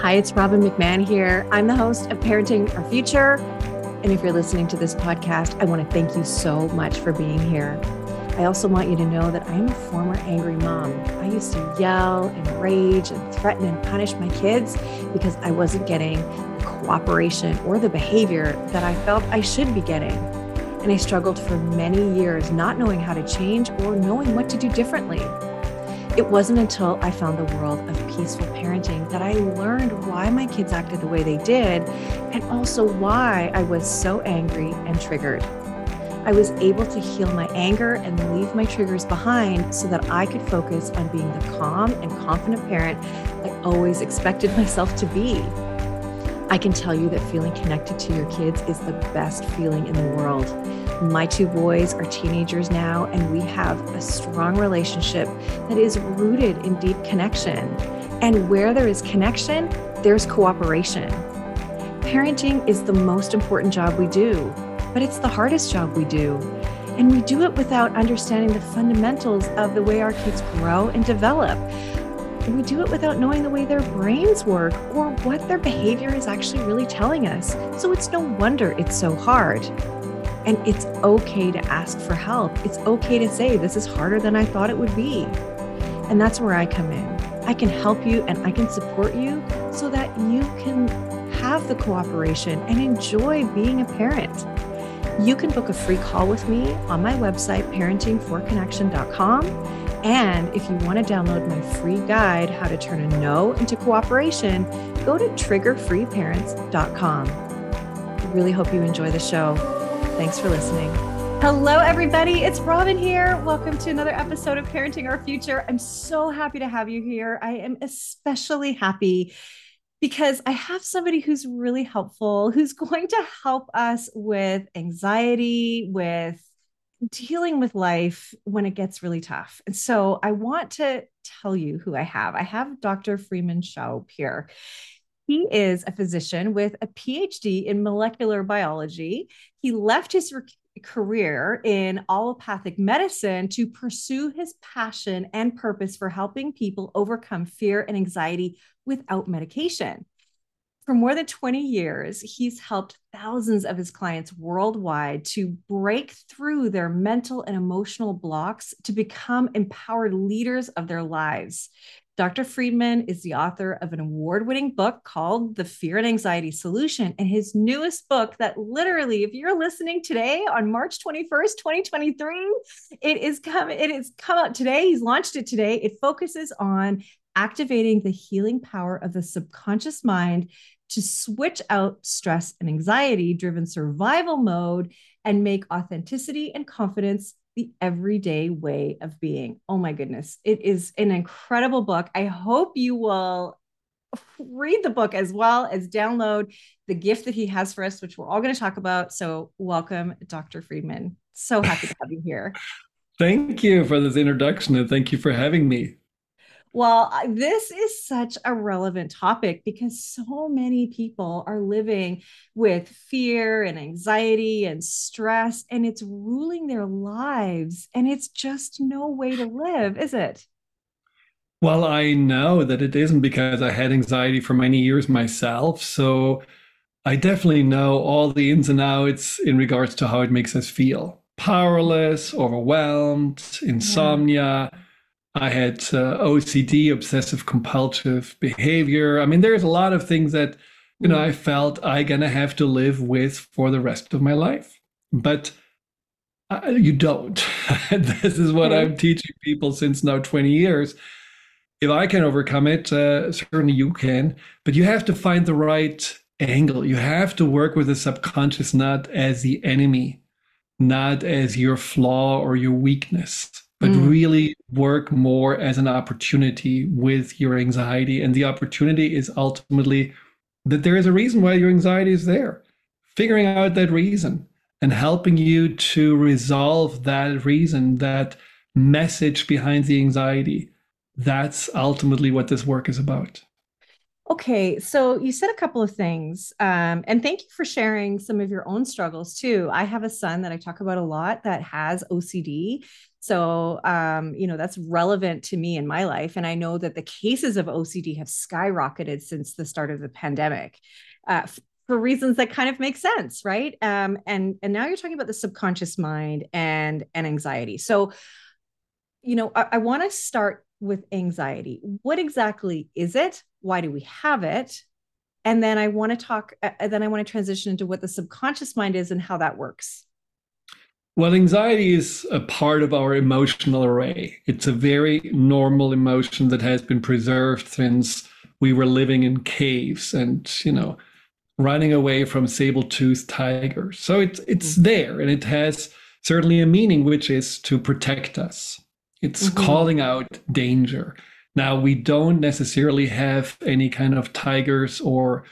Hi, it's Robin McMahon here. I'm the host of Parenting Our Future. And if you're listening to this podcast, I want to thank you so much for being here. I also want you to know that I'm a former angry mom. I used to yell and rage and threaten and punish my kids because I wasn't getting the cooperation or the behavior that I felt I should be getting. And I struggled for many years not knowing how to change or knowing what to do differently. It wasn't until I found the world of peaceful parenting that I learned why my kids acted the way they did and also why I was so angry and triggered. I was able to heal my anger and leave my triggers behind so that I could focus on being the calm and confident parent I always expected myself to be. I can tell you that feeling connected to your kids is the best feeling in the world. My two boys are teenagers now, and we have a strong relationship that is rooted in deep connection. And where there is connection, there's cooperation. Parenting is the most important job we do, but it's the hardest job we do. And we do it without understanding the fundamentals of the way our kids grow and develop. We do it without knowing the way their brains work or what their behavior is actually really telling us. So it's no wonder it's so hard. And it's okay to ask for help. It's okay to say, this is harder than I thought it would be. And that's where I come in. I can help you and I can support you so that you can have the cooperation and enjoy being a parent. You can book a free call with me on my website, parentingforconnection.com. And if you want to download my free guide, How to Turn a No into Cooperation, go to triggerfreeparents.com. I really hope you enjoy the show. Thanks for listening. Hello, everybody. It's Robin here. Welcome to another episode of Parenting Our Future. I'm so happy to have you here. I am especially happy because I have somebody who's really helpful, who's going to help us with anxiety, with dealing with life when it gets really tough. And so I want to tell you who I have. I have Dr. Friedemann Schaub here. He is a physician with a PhD in molecular biology. He left his career in allopathic medicine to pursue his passion and purpose for helping people overcome fear and anxiety without medication. For more than 20 years, he's helped thousands of his clients worldwide to break through their mental and emotional blocks to become empowered leaders of their lives. Dr. Friedemann is the author of an award winning book called The Fear and Anxiety Solution. And his newest book, that literally, if you're listening today on March 21st, 2023, it is come, it is come out today. He's launched it today. It focuses on activating the healing power of the subconscious mind to switch out stress and anxiety driven survival mode and make authenticity and confidence the everyday way of being. Oh my goodness. It is an incredible book. I hope you will read the book as well as download the gift that he has for us, which we're all going to talk about. So, welcome, Dr. Friedemann. So happy to have you here. Thank you for this introduction and thank you for having me. Well, this is such a relevant topic because so many people are living with fear and anxiety and stress, and it's ruling their lives. And it's just no way to live, is it? Well, I know that it isn't because I had anxiety for many years myself. So I definitely know all the ins and outs in regards to how it makes us feel powerless, mm-hmm. overwhelmed, insomnia. Yeah I had uh, OCD, obsessive compulsive behavior. I mean, there's a lot of things that, you know, I felt I gonna have to live with for the rest of my life. But uh, you don't. this is what I'm teaching people since now 20 years. If I can overcome it, uh, certainly you can. But you have to find the right angle. You have to work with the subconscious not as the enemy, not as your flaw or your weakness but mm. really work more as an opportunity with your anxiety. And the opportunity is ultimately that there is a reason why your anxiety is there. Figuring out that reason and helping you to resolve that reason, that message behind the anxiety. That's ultimately what this work is about. Okay, so you said a couple of things, um, and thank you for sharing some of your own struggles too. I have a son that I talk about a lot that has OCD. So, um, you know, that's relevant to me in my life. And I know that the cases of OCD have skyrocketed since the start of the pandemic. Uh, for reasons that kind of make sense, right? Um, and and now you're talking about the subconscious mind and and anxiety. So, you know, I, I want to start with anxiety. What exactly is it? Why do we have it? And then I want to talk. Uh, then I want to transition into what the subconscious mind is and how that works. Well, anxiety is a part of our emotional array. It's a very normal emotion that has been preserved since we were living in caves and, you know, running away from saber-toothed tigers. So it's it's mm-hmm. there and it has certainly a meaning which is to protect us. It's mm-hmm. calling out danger. Now we don't necessarily have any kind of tigers or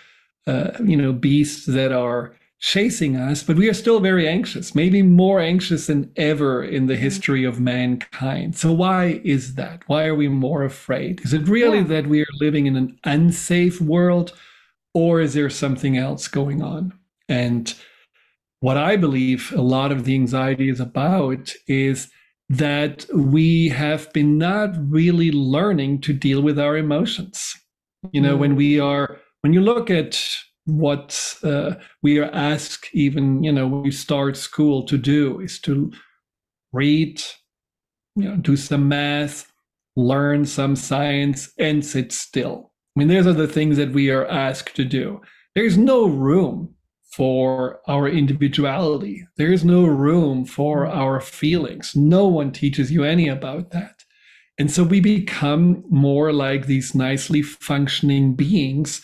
uh, you know beasts that are chasing us, but we are still very anxious, maybe more anxious than ever in the mm-hmm. history of mankind. So why is that? Why are we more afraid? Is it really yeah. that we are living in an unsafe world? or is there something else going on? And what I believe a lot of the anxiety is about is that we have been not really learning to deal with our emotions. You know, mm. when we are, when you look at what uh, we are asked, even, you know, when we start school to do is to read, you know, do some math, learn some science, and sit still. I mean, those are the things that we are asked to do. There's no room for our individuality. There's no room for mm. our feelings. No one teaches you any about that. And so we become more like these nicely functioning beings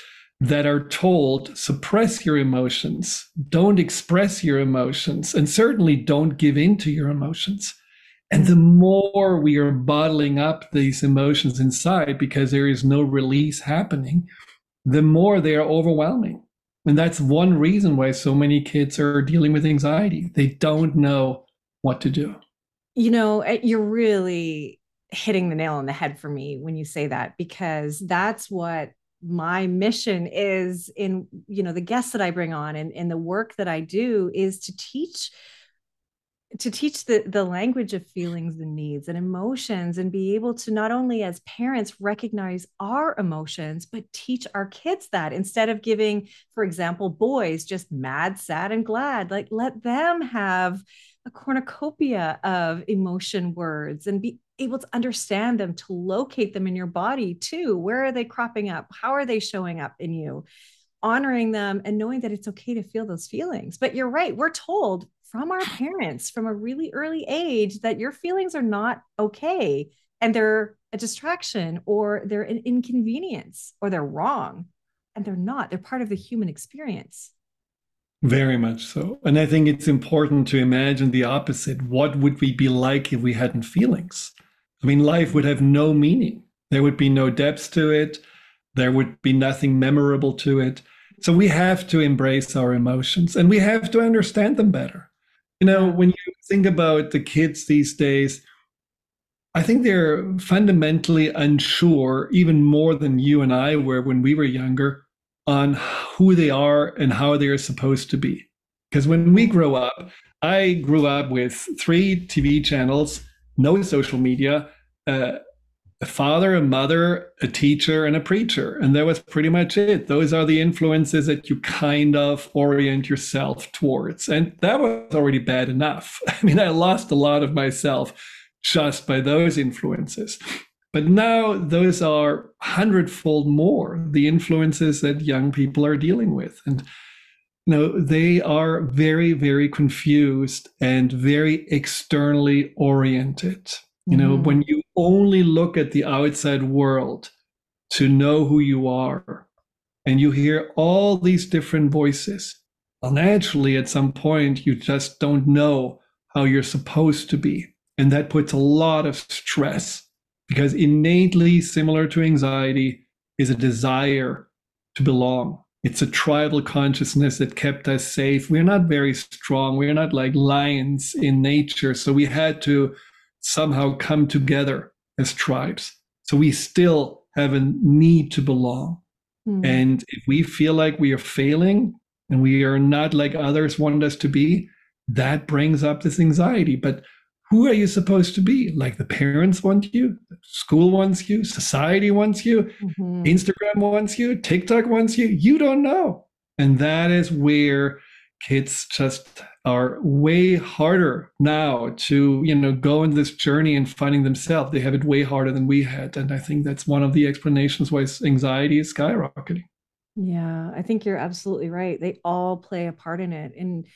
that are told suppress your emotions, don't express your emotions, and certainly don't give in to your emotions. And the more we are bottling up these emotions inside because there is no release happening, the more they are overwhelming. And that's one reason why so many kids are dealing with anxiety. They don't know what to do. You know, eh, you're really hitting the nail on the head for me when you say that, because that's what my mission is in, you know, the guests that I bring on and, and the work that I do is to teach to teach the the language of feelings and needs and emotions and be able to not only as parents recognize our emotions but teach our kids that instead of giving for example boys just mad sad and glad like let them have a cornucopia of emotion words and be able to understand them to locate them in your body too. Where are they cropping up? How are they showing up in you? Honoring them and knowing that it's okay to feel those feelings. But you're right we're told from our parents from a really early age that your feelings are not okay and they're a distraction or they're an inconvenience or they're wrong and they're not. They're part of the human experience. Very much so. And i think it's important to imagine the opposite. What would we be like if we hadn't feelings i mean life would have no meaning. There would be no depth to it. There would be nothing memorable to it. So we have to embrace our emotions and we have to understand them better. You know, when you think about the kids these days, I think they're fundamentally unsure, even more than you and I were when we were younger, on who they are and how they are supposed to be. Because when we grow up, I grew up with three TV channels, no social media, a father, a mother, a teacher, and a preacher. And that was pretty much it. Those are the influences that you kind of orient yourself towards. And that was already bad enough. I mean, I lost a lot of myself just by those influences. But now those are hundredfold more the influences that young people are dealing with. And you know, they are very, very confused and very externally oriented. You know, mm-hmm. when you only look at the outside world to know who you are, and you hear all these different voices, well, naturally, at some point, you just don't know how you're supposed to be. And that puts a lot of stress because innately similar to anxiety is a desire to belong. It's a tribal consciousness that kept us safe. We're not very strong. We're not like lions in nature. So we had to somehow come together as tribes. So we still have a need to belong. Mm. And if we feel like we are failing and we are not like others want us to be, that brings up this anxiety. But who are you supposed to be? Like the parents want you, school wants you, society wants you, mm-hmm. Instagram wants you, TikTok wants you. You don't know. And that is where kids just are way harder now to you know go on this journey and finding themselves. They have it way harder than we had and i think that's one of the explanations why anxiety is skyrocketing. Yeah i think you're absolutely right. They all play a part in it and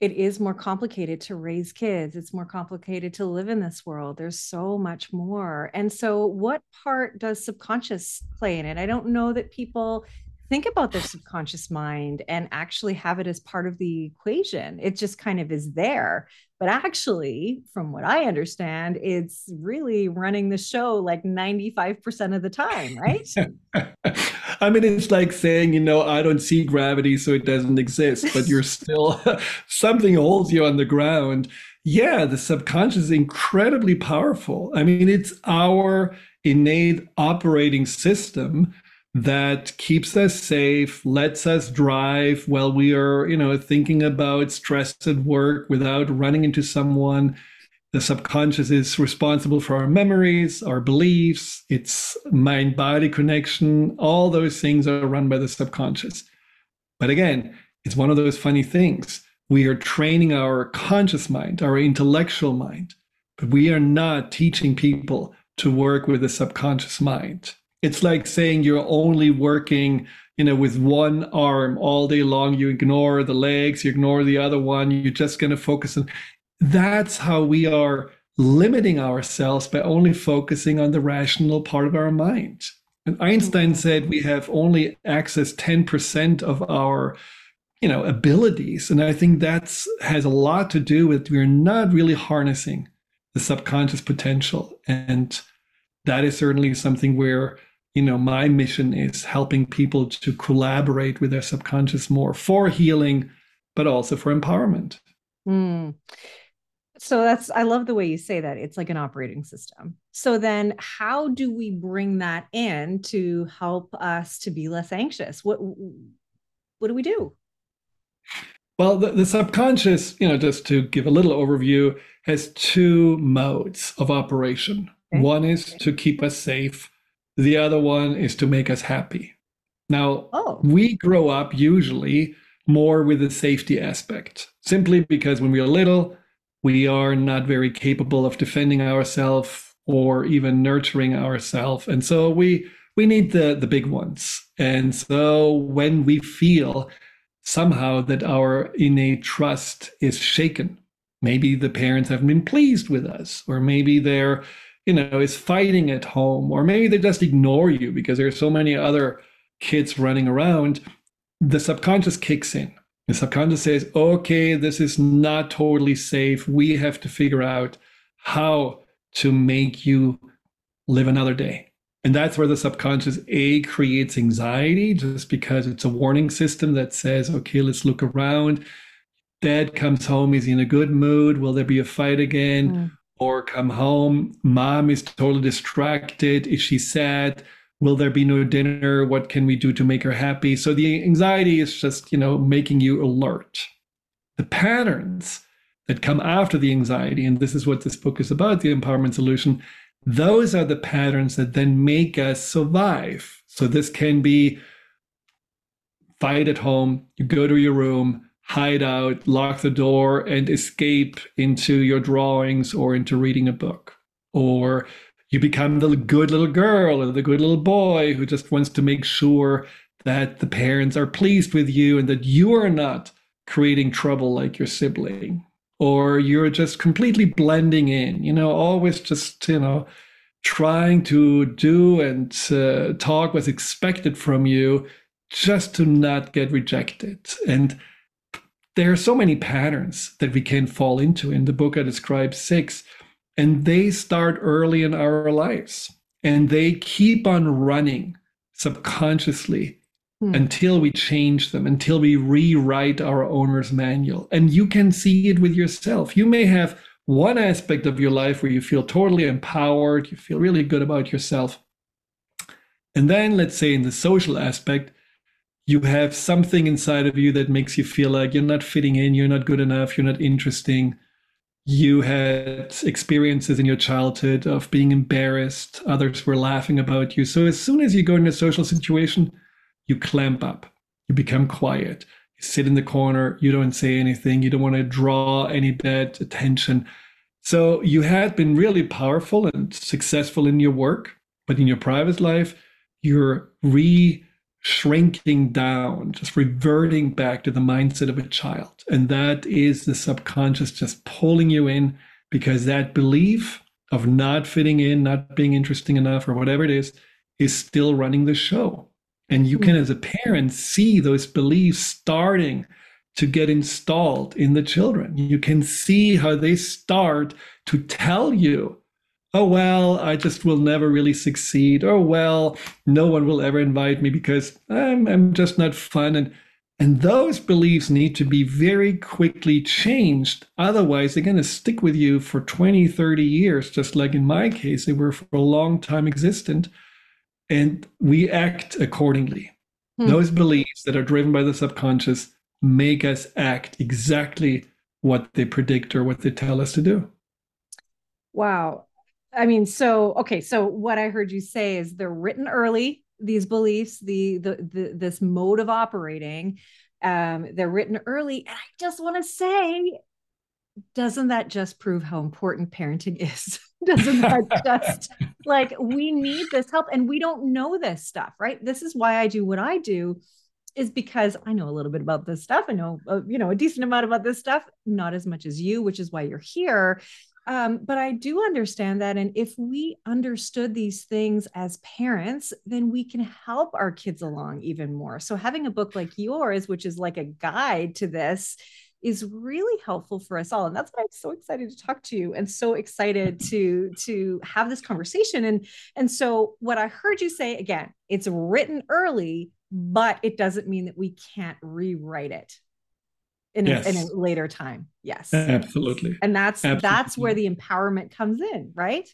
it is more complicated to raise kids. It's more complicated to live in this world. There's so much more. And so what part does subconscious play in it? I don't know that people think about their subconscious mind and actually have it as part of the equation. It just kind of is there. But actually, from what I understand, it's really running the show like 95% of the time, right? I mean, it's like saying, you know, I don't see gravity, so it doesn't exist, but you're still, something holds you on the ground. Yeah, the subconscious is incredibly powerful. I mean, it's our innate operating system that keeps us safe, lets us drive while we are, you know, thinking about stress at work without running into someone. The subconscious is responsible for our memories, our beliefs, its mind body connection. All those things are run by the subconscious. But again, it's one of those funny things. We are training our conscious mind, our intellectual mind, but we are not teaching people to work with the subconscious mind it's like saying you're only working you know with one arm all day long. You ignore the legs you ignore the other one. You're just going to focus on that's how we are limiting ourselves by only focusing on the rational part of our mind. And einstein mm-hmm. said we have only access 10% of our you know abilities. And i think that's has a lot to do with we're not really harnessing the subconscious potential. And that is certainly something where you know, my mission is helping people to collaborate with their subconscious more for healing, but also for empowerment. Mm. So that's, I love the way you say that. It's like an operating system. So then, how do we bring that in to help us to be less anxious? What, what do we do? Well, the, the subconscious, you know, just to give a little overview, has two modes of operation. Okay. One is to keep us safe the other one is to make us happy. Now, oh. we grow up usually more with the safety aspect, simply because when we are little, we are not very capable of defending ourselves or even nurturing ourselves. And so we we need the the big ones. And so when we feel somehow that our innate trust is shaken, maybe the parents haven't been pleased with us, or maybe they're you know, is fighting at home, or maybe they just ignore you because there's so many other kids running around, the subconscious kicks in. The subconscious says, okay, this is not totally safe. We have to figure out how to make you live another day. And that's where the subconscious A creates anxiety, just because it's a warning system that says, okay, let's look around. Dad comes home, he's in a good mood. Will there be a fight again? Mm or come home, mom is totally distracted. Is she sad? Will there be no dinner? What can we do to make her happy? So the anxiety is just, you know, making you alert. The patterns that come after the anxiety, and this is what this book is about, the empowerment solution, those are the patterns that then make us survive. So this can be fight at home, you go to your room, hide out, lock the door, and escape into your drawings or into reading a book. Or you become the good little girl or the good little boy who just wants to make sure that the parents are pleased with you and that you are not creating trouble like your sibling. Or you're just completely blending in, you know, always just, you know, trying to do and uh, talk what's expected from you just to not get rejected. And there are so many patterns that we can fall into. In the book, I describe six, and they start early in our lives and they keep on running subconsciously hmm. until we change them, until we rewrite our owner's manual. And you can see it with yourself. You may have one aspect of your life where you feel totally empowered, you feel really good about yourself. And then let's say in the social aspect, you have something inside of you that makes you feel like you're not fitting in, you're not good enough, you're not interesting. You had experiences in your childhood of being embarrassed, others were laughing about you. So as soon as you go in a social situation, you clamp up, you become quiet, you sit in the corner, you don't say anything, you don't want to draw any bad attention. So you had been really powerful and successful in your work, but in your private life, you're re shrinking down, just reverting back to the mindset of a child. And that is the subconscious just pulling you in because that belief of not fitting in, not being interesting enough, or whatever it is, is still running the show. And you can, hmm. as a parent, see those beliefs starting to get installed in the children. You can see how they start to tell you oh well i just will never really succeed. Oh well no one will ever invite me because i'm, I'm just not fun. And and those beliefs need to be very quickly changed. Otherwise they're going to stick with you for 20 30 years just like in my case they were for a long time existent. And we act accordingly. Hmm. those beliefs that are driven by the subconscious make us act exactly what they predict or what they tell us to do. Wow I mean, so okay, so what I heard you say is they're written early. These beliefs, the the, the this mode of operating, um, they're written early, and I just want to say, doesn't that just prove how important parenting is? doesn't that just like we need this help, and we don't know this stuff, right? This is why I do what I do is because I know a little bit about this stuff. I know, uh, you know, a decent amount about this stuff, not as much as you, which is why you're here. Um, but I do understand that. And if we understood these things as parents, then we can help our kids along even more. So having a book like yours, which is like a guide to this, is really helpful for us all and that's why i'm so excited to talk to you and so excited to to have this conversation and and so what i heard you say again it's written early but it doesn't mean that we can't rewrite it in, yes. a, in a later time. Yes. Absolutely. And that's Absolutely. that's where the empowerment comes in, right?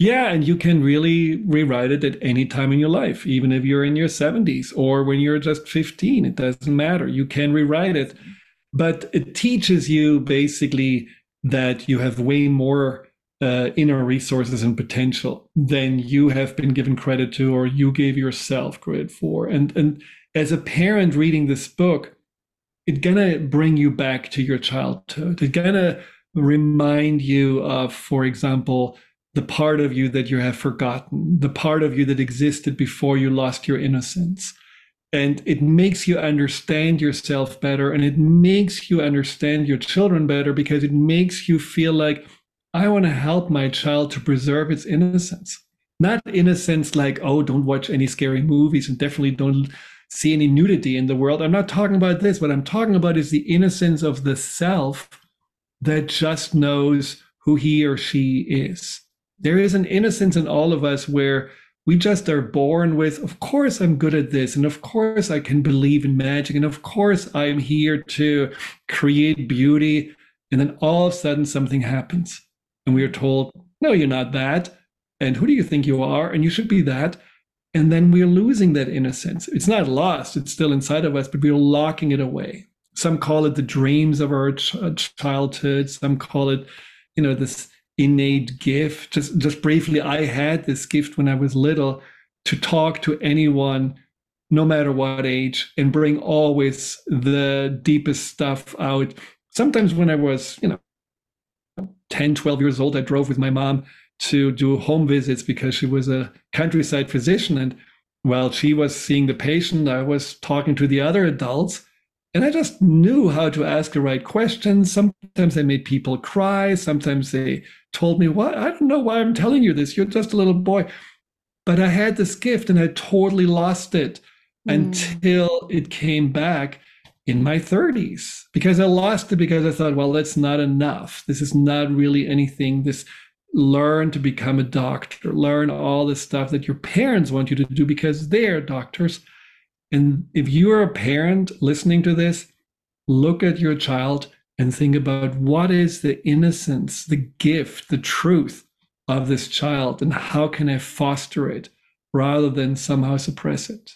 Yeah, and you can really rewrite it at any time in your life, even if you're in your 70s or when you're just 15, it doesn't matter. You can rewrite it. But it teaches you basically that you have way more uh, inner resources and potential than you have been given credit to or you gave yourself credit for. And and as a parent reading this book, it's gonna bring you back to your childhood. It's gonna remind you of, for example, the part of you that you have forgotten, the part of you that existed before you lost your innocence. And it makes you understand yourself better and it makes you understand your children better because it makes you feel like, I want to help my child to preserve its innocence. Not innocence like, oh, don't watch any scary movies and definitely don't see any nudity in the world. I'm not talking about this. What I'm talking about is the innocence of the self that just knows who he or she is. There is an innocence in all of us where we just are born with, of course, I'm good at this. And of course, I can believe in magic. And of course, I'm here to create beauty. And then all of a sudden, something happens. And we are told, no, you're not that. And who do you think you are? And you should be that and then we're losing that innocence. It's not lost, it's still inside of us, but we're locking it away. Some call it the dreams of our ch- uh, childhood, some call it, you know, this innate gift. Just just briefly, I had this gift when I was little to talk to anyone no matter what age and bring always the deepest stuff out. Sometimes when I was, you know, 10, 12 years old, I drove with my mom to do home visits because she was a countryside physician. And while she was seeing the patient, I was talking to the other adults. And I just knew how to ask the right questions. Sometimes I made people cry. Sometimes they told me, What? I don't know why I'm telling you this. You're just a little boy. But I had this gift and I totally lost it mm. until it came back in my 30s because I lost it because I thought, well, that's not enough. This is not really anything. This learn to become a doctor, learn all the stuff that your parents want you to do because they're doctors. And if you're a parent listening to this, look at your child and think about what is the innocence, the gift, the truth of this child, and how can I foster it rather than somehow suppress it.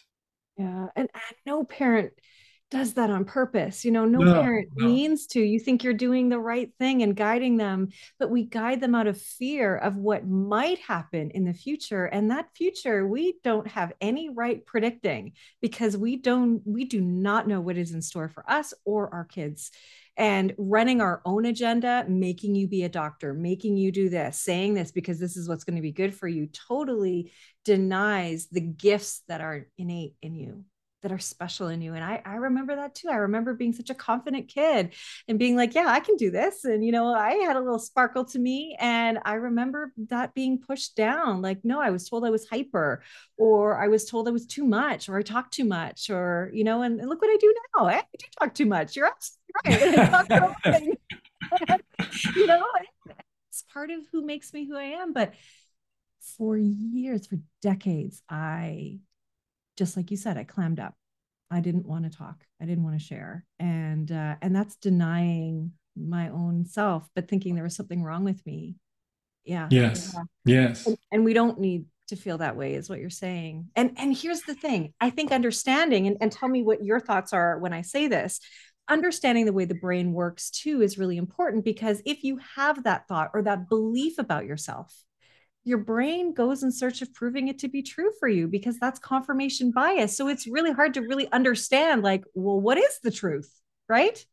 Yeah. And, and no parent does that on purpose. You know, no, no parent no. means to. You think you're doing the right thing and guiding them, but we guide them out of fear of what might happen in the future. And that future we don't have any right predicting because we don't we do not know what is in store for us or our kids. And running our own agenda, making you be a doctor, making you do this, saying this because this is what's going to be good for you, totally denies the gifts that are innate in you that are special in you. And I, I remember that too. I remember being such a confident kid and being like, yeah, I can do this. And, you know, I had a little sparkle to me. And I remember that being pushed down. Like, no, I was told I was hyper, or I was told I was too much, or I talked too much, or, you know, and, and look what I do now. I do talk too much. You're absolutely right. you know, it's part of who makes me who I am. But for years, for decades, I just like you said, I clammed up. I didn't want to talk. I didn't want to share. And uh, and that's denying my own self, but thinking there was something wrong with me. Yeah. Yes. Yeah. Yes. And, and, we don't need to feel that way, is what you're saying. And and here's the thing. I think understanding and, and tell me what your thoughts are when I say this. Understanding the way the brain works too is really important because if you have that thought or that belief about yourself, your brain goes in search of proving it to be true for you because that's confirmation bias. So it's really hard to really understand, like, well, what is the truth, right?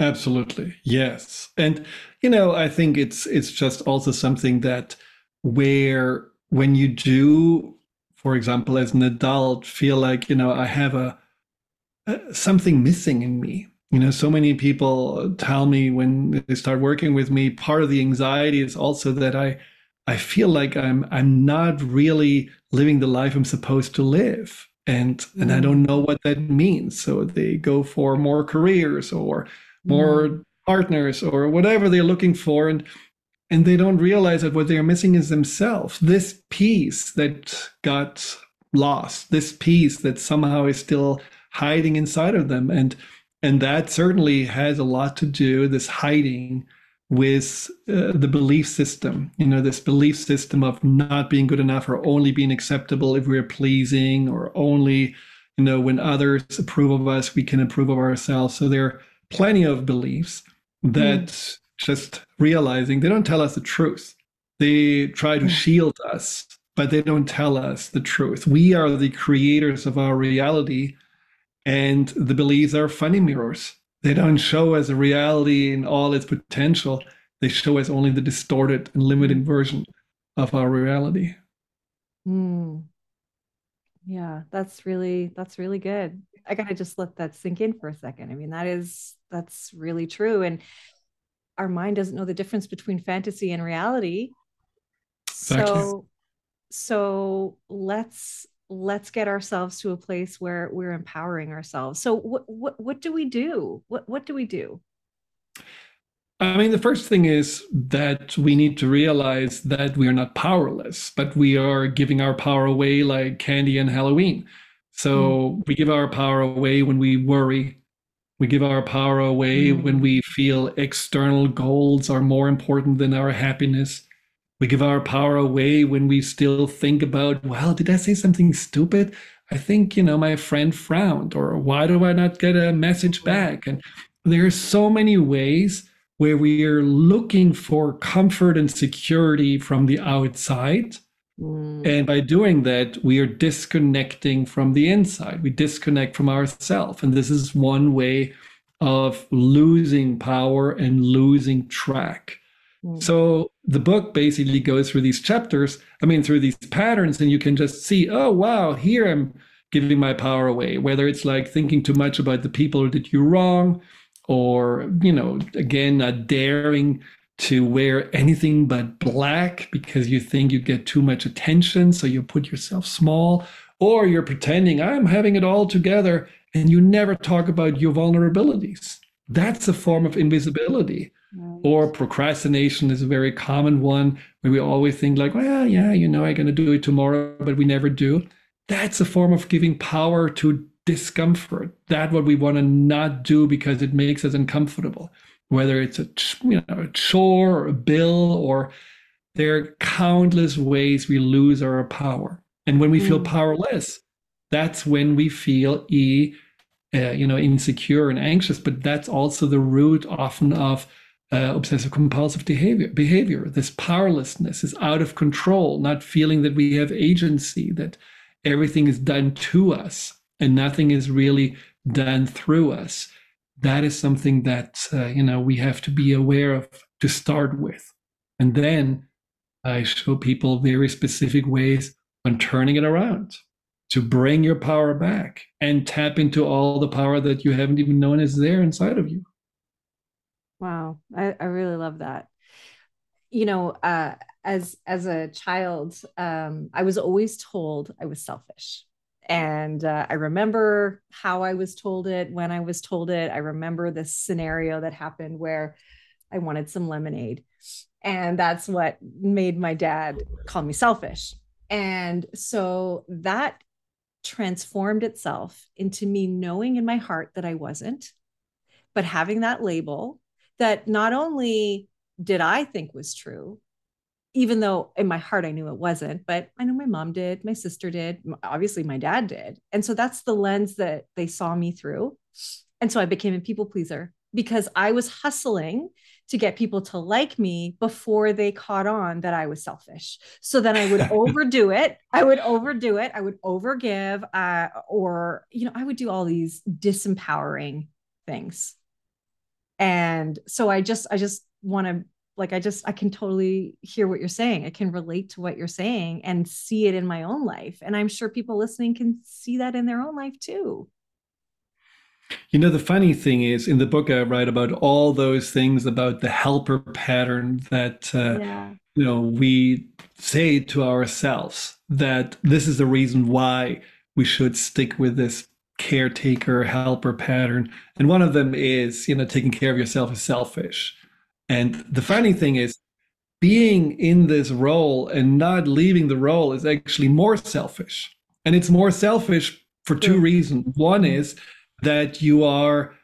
Absolutely. Yes. And you know, I think it's it's just also something that where when you do for example as an adult feel like, you know, I have a, a something missing in me. You know, so many people tell me when they start working with me part of the anxiety is also that I I feel like I'm I'm not really living the life I'm supposed to live. And mm. and I don't mm. know what that means. So they go for more careers or more mm. partners or whatever they're looking for. And and they don't realize that what they're missing is themselves. This piece that got lost, this piece that somehow is still hiding inside of them. And and that certainly has a lot to do, this hiding with uh, the belief system you know this belief system of not being good enough or only being acceptable if we're pleasing or only you know when others approve of us we can approve of ourselves so there are plenty of beliefs that mm. just realizing they don't tell us the truth they try to mm. shield us but they don't tell us the truth we are the creators of our reality and the beliefs are funny mirrors they don't show us a reality in all its potential. They show us only the distorted and limited version of our reality. Mm. Yeah, that's really that's really good. I gotta just let that sink in for a second. I mean, that is that's really true. And our mind doesn't know the difference between fantasy and reality. Exactly. So so let's let's get ourselves to a place where we're empowering ourselves so what what what do we do what what do we do I mean, the first thing is that we need to realize that we are not powerless, but we are giving our power away like candy and Halloween. So mm. we give our power away when we worry. We give our power away mm. when we feel external goals are more important than our happiness. We give our power away when we still think about, well, did I say something stupid? I think, you know, my friend frowned, or why do I not get a message back? And there are so many ways where we are looking for comfort and security from the outside. Mm. And by doing that, we are disconnecting from the inside. We disconnect from ourselves. And this is one way of losing power and losing track. Mm. So the book basically goes through these chapters, I mean, through these patterns, and you can just see, oh, wow, here I'm giving my power away, whether it's like thinking too much about the people that you wrong, or, you know, again, not daring to wear anything but black because you think you get too much attention. So you put yourself small, or you're pretending I'm having it all together and you never talk about your vulnerabilities. That's a form of invisibility. Right. Or procrastination is a very common one where we always think like, well, yeah, you know, I'm going to do it tomorrow, but we never do. That's a form of giving power to discomfort. That what we want to not do because it makes us uncomfortable. Whether it's a you know a chore or a bill or there are countless ways we lose our power. And when we mm. feel powerless, that's when we feel e, uh, you know, insecure and anxious. But that's also the root often of uh, obsessive compulsive behavior. Behavior. This powerlessness is out of control, not feeling that we have agency, that everything is done to us and nothing is really done through us. That is something that uh, you know we have to be aware of to start with, and then I show people very specific ways on turning it around to bring your power back and tap into all the power that you haven't even known is there inside of you. Wow, I, I really love that. You know, uh, as as a child, um, I was always told I was selfish, and uh, I remember how I was told it when I was told it. I remember this scenario that happened where I wanted some lemonade, and that's what made my dad call me selfish. And so that transformed itself into me knowing in my heart that I wasn't, but having that label that not only did I think was true, even though in my heart I knew it wasn't, but I know my mom did, my sister did, obviously my dad did. And so that's the lens that they saw me through. And so I became a people pleaser because I was hustling to get people to like me before they caught on that I was selfish. So then I would overdo it. I would overdo it. I would overgive, uh, or, you know, I would do all these disempowering things. And so I just, I just want to like i just i can totally hear what you're saying. I can relate to what you're saying and see it in my own life. And i'm sure people listening can see that in their own life too. You know, the funny thing is, in the book, I write about all those things about the helper pattern that, uh, yeah. you know, we say to ourselves that this is the reason why we should stick with this caretaker helper pattern. And one of them is, you know, taking care of yourself is selfish. And the funny thing is, being in this role and not leaving the role is actually more selfish. And it's more selfish for two reasons. One is that you are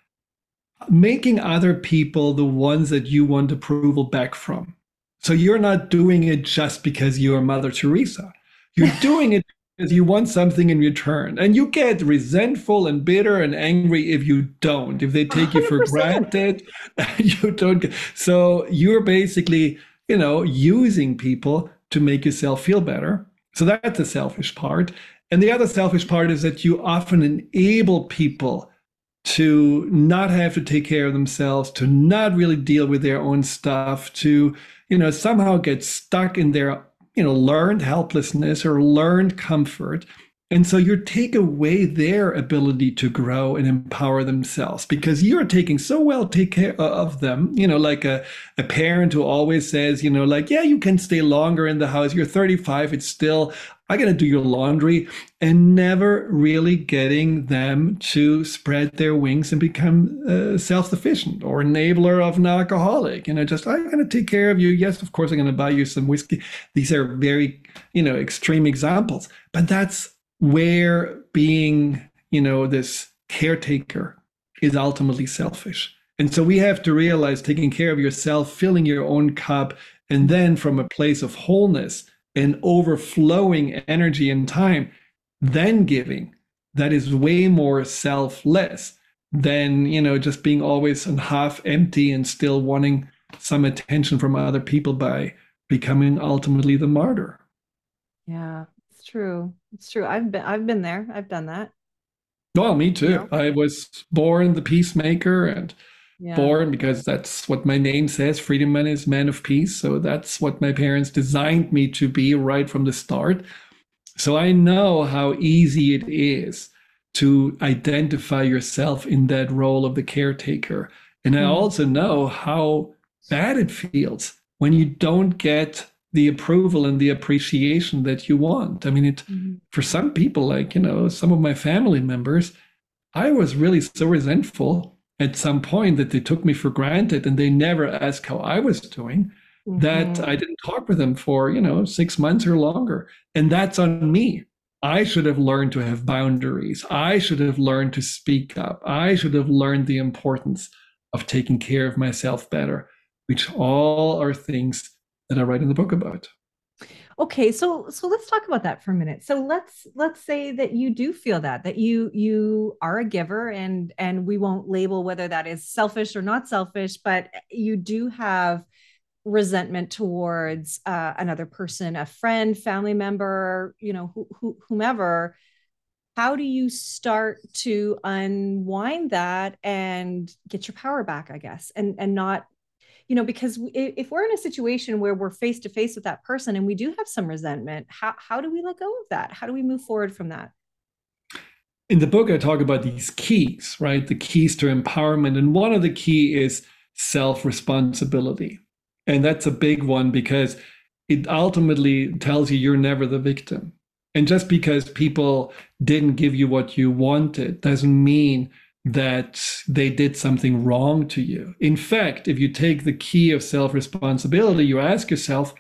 making other people the ones that you want approval back from. So you're not doing it just because you're Mother Teresa. You're doing it because you want something in return. And you get resentful and bitter and angry if you don't, if they take 100%. you for granted. you don't. Get, so you're basically, you know, using people to make yourself feel better. So that's the selfish part. And the other selfish part is that you often enable people to not have to take care of themselves, to not really deal with their own stuff, to, you know, somehow get stuck in their, you know, learned helplessness or learned comfort and so you take away their ability to grow and empower themselves because you're taking so well take care of them. You know, like a, a parent who always says, you know, like, yeah, you can stay longer in the house. You're 35. It's still, I got to do your laundry and never really getting them to spread their wings and become uh, self-sufficient or enabler of an alcoholic. You know, just, I'm going to take care of you. Yes, of course, I'm going to buy you some whiskey. These are very, you know, extreme examples, but that's where being, you know, this caretaker is ultimately selfish. And so we have to realize taking care of yourself, filling your own cup, and then from a place of wholeness and overflowing energy and time, then giving. That is way more selfless than, you know, just being always and half empty and still wanting some attention from other people by becoming ultimately the martyr. Yeah, true. It's true. I've been I've been there. I've done that. Well, me too. You know? I was born the peacemaker and yeah. born because that's what my name says. Friedemann is man of peace. So that's what my parents designed me to be right from the start. So I know how easy it is to identify yourself in that role of the caretaker. And I mm. also know how bad it feels when you don't get the approval and the appreciation that you want. I mean, it mm-hmm. for some people, like you know, some of my family members, I was really so resentful at some point that they took me for granted and they never asked how I was doing. Mm-hmm. That I didn't talk with them for you know six months or longer, and that's on me. I should have learned to have boundaries. I should have learned to speak up. I should have learned the importance of taking care of myself better, which all are things that I write in the book about. okay so so let's talk about that for a minute so let's let's say that you do feel that that you you are a giver and and we won't label whether that is selfish or not selfish but you do have resentment towards uh, another person a friend family member you know who, who, whomever how do you start to unwind that and get your power back i guess and and not you know because if we're in a situation where we're face to face with that person and we do have some resentment how, how do we let go of that? How do we move forward from that? In the book i talk about these keys right? The keys to empowerment. And one of the key is self responsibility and that's a big one because it ultimately tells you you're never the victim. And just because people didn't give you what you wanted doesn't mean that they did something wrong to you. In fact, if you take the key of self responsibility, you ask yourself,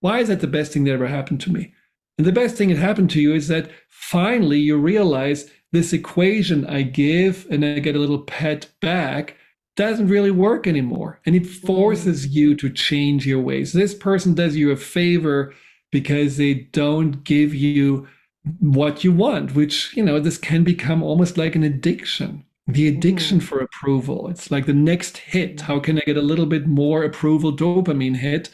why is that the best thing that ever happened to me? And the best thing that happened to you is that finally you realize this equation I give and I get a little pat back doesn't really work anymore. And it forces mm. you to change your ways. This person does you a favor because they don't give you what you want, which, you know, this can become almost like an addiction the addiction mm-hmm. for approval. It's like the next hit. How can I get a little bit more approval dopamine hit?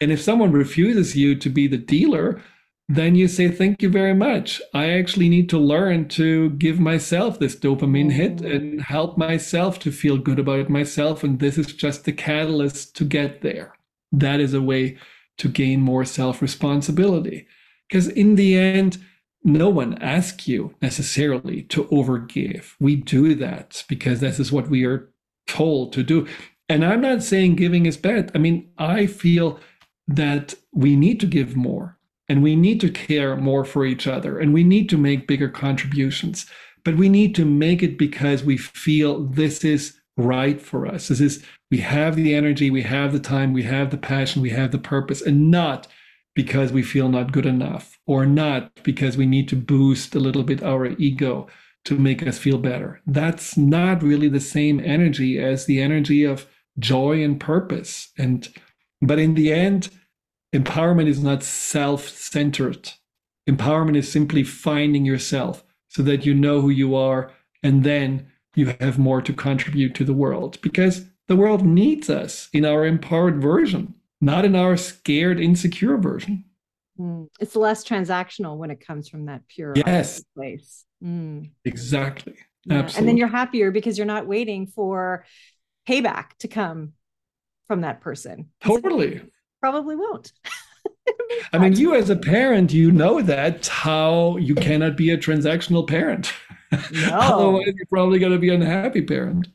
And if someone refuses you to be the dealer, then you say, Thank you very much. I actually need to learn to give myself this dopamine hit mm-hmm. and help myself to feel good about myself. And this is just the catalyst to get there. That is a way to gain more self responsibility. Because in the end, no one asks you necessarily to overgive. We do that because this is what we are told to do. And I'm not saying giving is bad. I mean, I feel that we need to give more and we need to care more for each other and we need to make bigger contributions. But we need to make it because we feel this is right for us. This is, we have the energy, we have the time, we have the passion, we have the purpose, and not because we feel not good enough or not because we need to boost a little bit our ego to make us feel better. That's not really the same energy as the energy of joy and purpose. And but in the end, empowerment is not self-centered. Empowerment is simply finding yourself so that you know who you are and then you have more to contribute to the world because the world needs us in our empowered version not in our scared, insecure version. Mm. It's less transactional when it comes from that pure yes. place. Mm. Exactly. Yeah. Absolutely. And then you're happier because you're not waiting for payback to come from that person. Totally. Probably won't. I mean, you as a parent, you know that how you cannot be a transactional parent. No. Otherwise, you're probably going to be an unhappy parent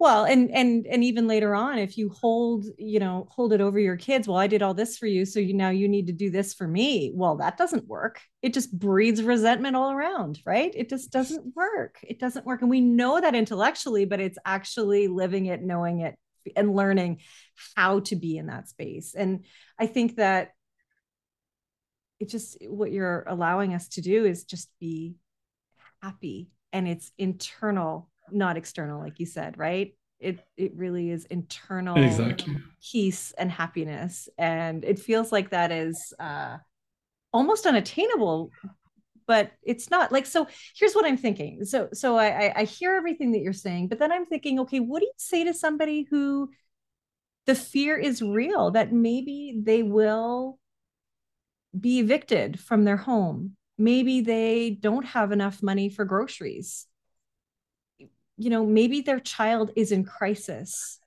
well and and and even later on if you hold you know hold it over your kids well i did all this for you so you now you need to do this for me. Well that doesn't work. It just breeds resentment all around right? It just doesn't work. It doesn't work. And we know that intellectually but it's actually living it knowing it and learning how to be in that space. And i think that it just what you're allowing us to do is just be happy and it's internal not external like you said right? It it really is internal exactly. peace and happiness. And it feels like that is uh almost unattainable but it's not like so here's what i'm thinking. So so I, I hear everything that you're saying but then i'm thinking okay what do you say to somebody who the fear is real that maybe they will be evicted from their home? Maybe they don't have enough money for groceries you know maybe their child is in crisis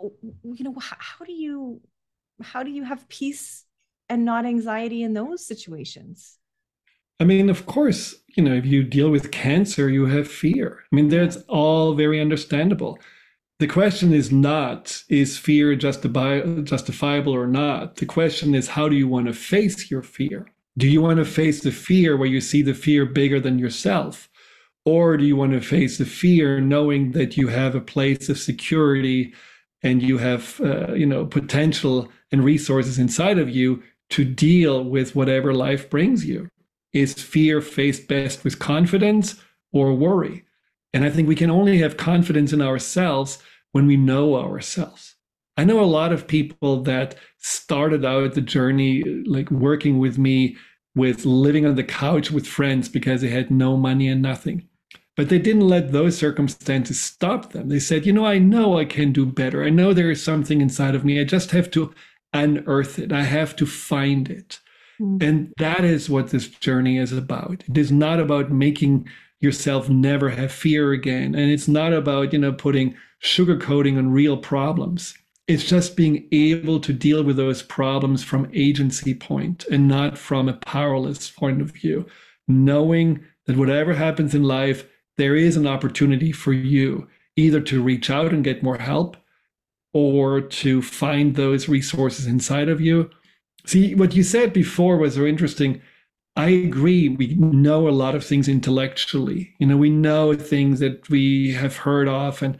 you know how, how do you how do you have peace and not anxiety in those situations I mean, of course, you know, if you deal with cancer, you have fear. I mean, that's all very understandable. The question is not, is fear justifi- justifiable or not? The question is, how do you want to face your fear? Do you want to face the fear where you see the fear bigger than yourself? Or do you want to face the fear knowing that you have a place of security and you have, uh, you know, potential and resources inside of you to deal with whatever life brings you? Is fear faced best with confidence or worry? And I think we can only have confidence in ourselves when we know ourselves. I know a lot of people that started out the journey like working with me with living on the couch with friends because they had no money and nothing. But they didn't let those circumstances stop them. They said, you know, I know I can do better. I know there is something inside of me. I just have to unearth it. I have to find it. Mm. And that is what this journey is about. It is not about making yourself never have fear again. And it's not about, you know, putting sugarcoating on real problems. It's just being able to deal with those problems from agency point and not from a powerless point of view. Knowing that whatever happens in life, there is an opportunity for you either to reach out and get more help or to find those resources inside of you. See, what you said before was very interesting. I agree. We know a lot of things intellectually. You know, we know things that we have heard of. And,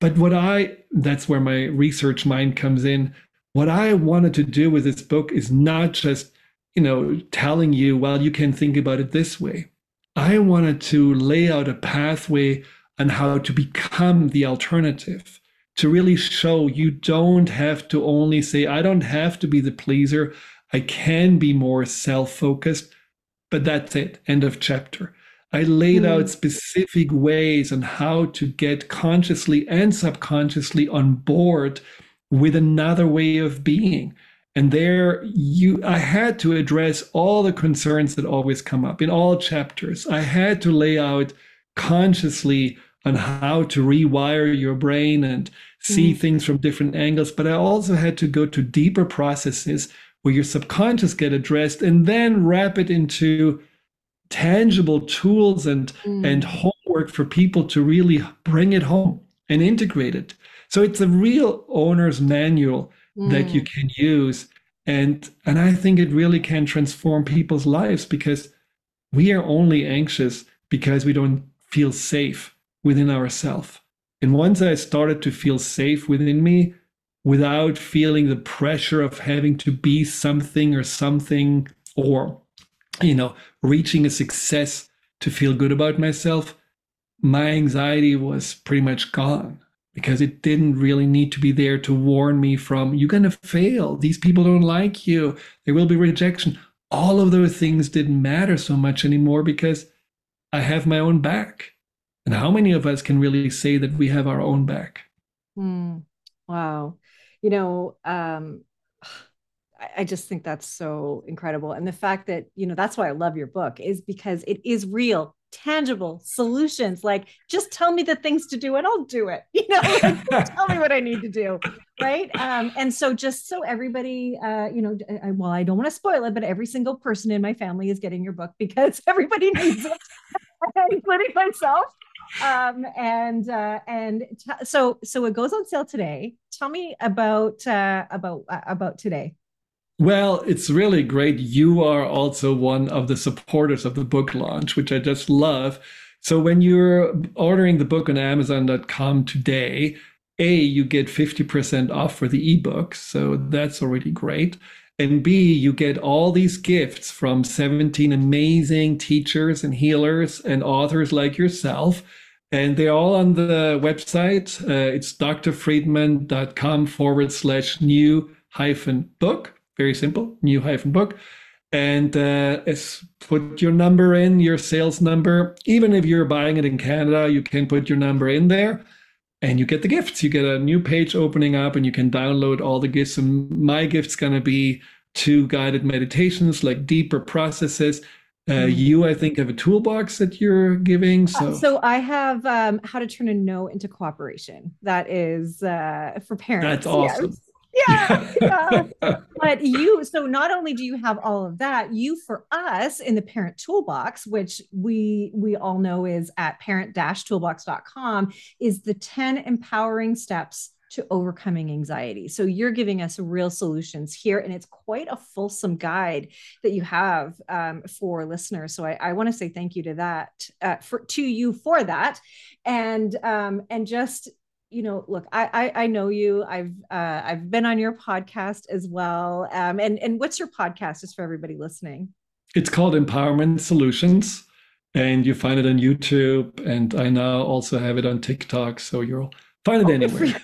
but what I, that's where my research mind comes in. What I wanted to do with this book is not just, you know, telling you, well, you can think about it this way. I wanted to lay out a pathway on how to become the alternative, to really show you don't have to only say, I don't have to be the pleaser. I can be more self focused, but that's it. End of chapter. I laid mm. out specific ways on how to get consciously and subconsciously on board with another way of being and there you I had to address all the concerns that always come up in all chapters. I had to lay out consciously on how to rewire your brain and see mm. things from different angles, but I also had to go to deeper processes where your subconscious get addressed and then wrap it into tangible tools and mm. and homework for people to really bring it home and integrate it. So it's a real owner's manual mm. that you mm. can use and and i think it really can transform people's lives because we are only anxious because we don't feel safe within ourselves and once i started to feel safe within me without feeling the pressure of having to be something or something or you know reaching a success to feel good about myself my anxiety was pretty much gone because it didn't really need to be there to warn me from you're going to fail. These people don't like you. There will be rejection. All of those things didn't matter so much anymore because i have my own back. And how many of us can really say that we have our own back? Mm, wow. You know um I just think that's so incredible. And the fact that, you know, that's why I love your book is because it is real tangible solutions like just tell me the things to do and i'll do it you know like, tell me what i need to do right? Um, and so just so everybody uh, you know I, well i don't want to spoil it but every single person in my family is getting your book because everybody needs it including myself. Um, and uh, and t- so so it goes on sale today. Tell me about uh, about uh, about today well, it's really great. You are also one of the supporters of the book launch, which I just love. So when you're ordering the book on Amazon.com today, A, you get 50% off for the ebook. So that's already great. And B, you get all these gifts from 17 amazing teachers and healers and authors like yourself. And they're all on the website. Uh, it's drfriedemann.com forward slash new hyphen book. Very simple, new hyphen book. And uh, put your number in, your sales number. Even if you're buying it in Canada, you can put your number in there and you get the gifts. You get a new page opening up and you can download all the gifts. And my gift's going to be two guided meditations, like deeper processes. Uh, mm-hmm. you, I think, have a toolbox that you're giving. So, uh, so I have um, how to turn a no into cooperation. That is uh, for parents. That's awesome. Yes yeah, yeah. but you so not only do you have all of that you for us in the parent toolbox which we we all know is at parent-toolbox.com is the 10 empowering steps to overcoming anxiety. So you're giving us real solutions here, and it's quite a fulsome guide that you have um, for listeners. So I, I want to say thank you to that, uh, for to you for that, and um, and just you know, look, I, I, I know you. I've uh, I've been on your podcast as well. Um, and and what's your podcast, just for everybody listening? It's called Empowerment Solutions, and you find it on YouTube. And I now also have it on TikTok, so you'll find it oh, anywhere.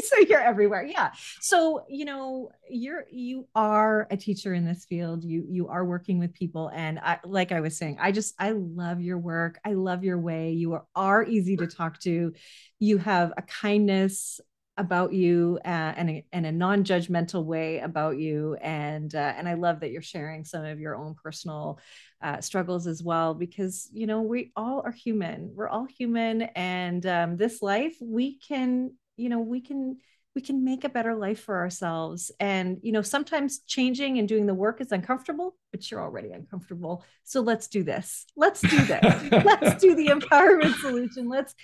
so you're everywhere. Yeah. So you know you're you are a teacher in this field. You you are working with people. And I, like i was saying i just i love your work. I love your way. You are, are easy to talk to. You have a kindness about you uh, and, a, and a non-judgmental way about you. And uh, and i love that you're sharing some of your own personal uh, struggles as well because you know we all are human. We're all human. And um, this life we can you know we can we can make a better life for ourselves. And you know sometimes changing and doing the work is uncomfortable but you're already uncomfortable. So let's do this. Let's do this. Let's do the empowerment solution. Let's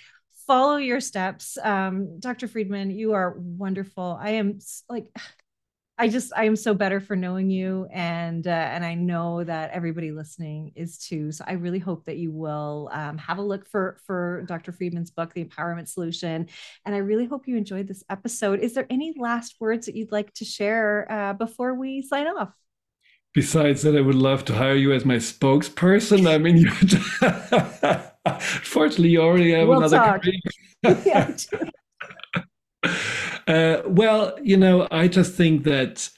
follow your steps. Um, dr friedemann you are wonderful. I am like I just I am so better for knowing you, and uh, and I know that everybody listening is too. So I really hope that you will um, have a look for for Dr. Friedemann's book, The Empowerment Solution, and I really hope you enjoyed this episode. Is there any last words that you'd like to share uh, before we sign off? Besides that, I would love to hire you as my spokesperson. I mean, you. Fortunately, you already have we'll another. yeah, uh, well, you know, I just think that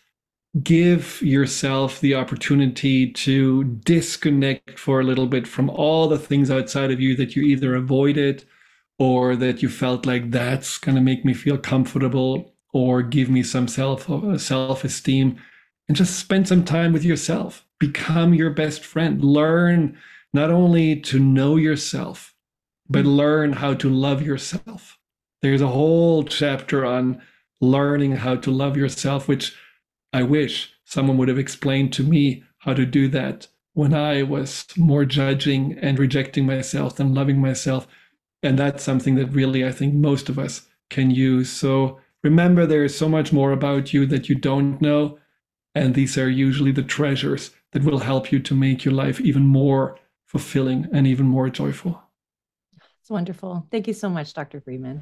give yourself the opportunity to disconnect for a little bit from all the things outside of you that you either avoided or that you felt like that's going to make me feel comfortable or give me some self uh, self esteem and just spend some time with yourself. Become your best friend. Learn not only to know yourself but learn how to love yourself there's a whole chapter on learning how to love yourself, which I wish someone would have explained to me how to do that when I was more judging and rejecting myself than loving myself. And that's something that really I think most of us can use. So remember, there is so much more about you that you don't know. And these are usually the treasures that will help you to make your life even more fulfilling and even more joyful. It's wonderful. Thank you so much, Dr. Friedemann.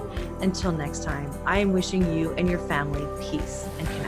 Until next time, I am wishing you and your family peace and.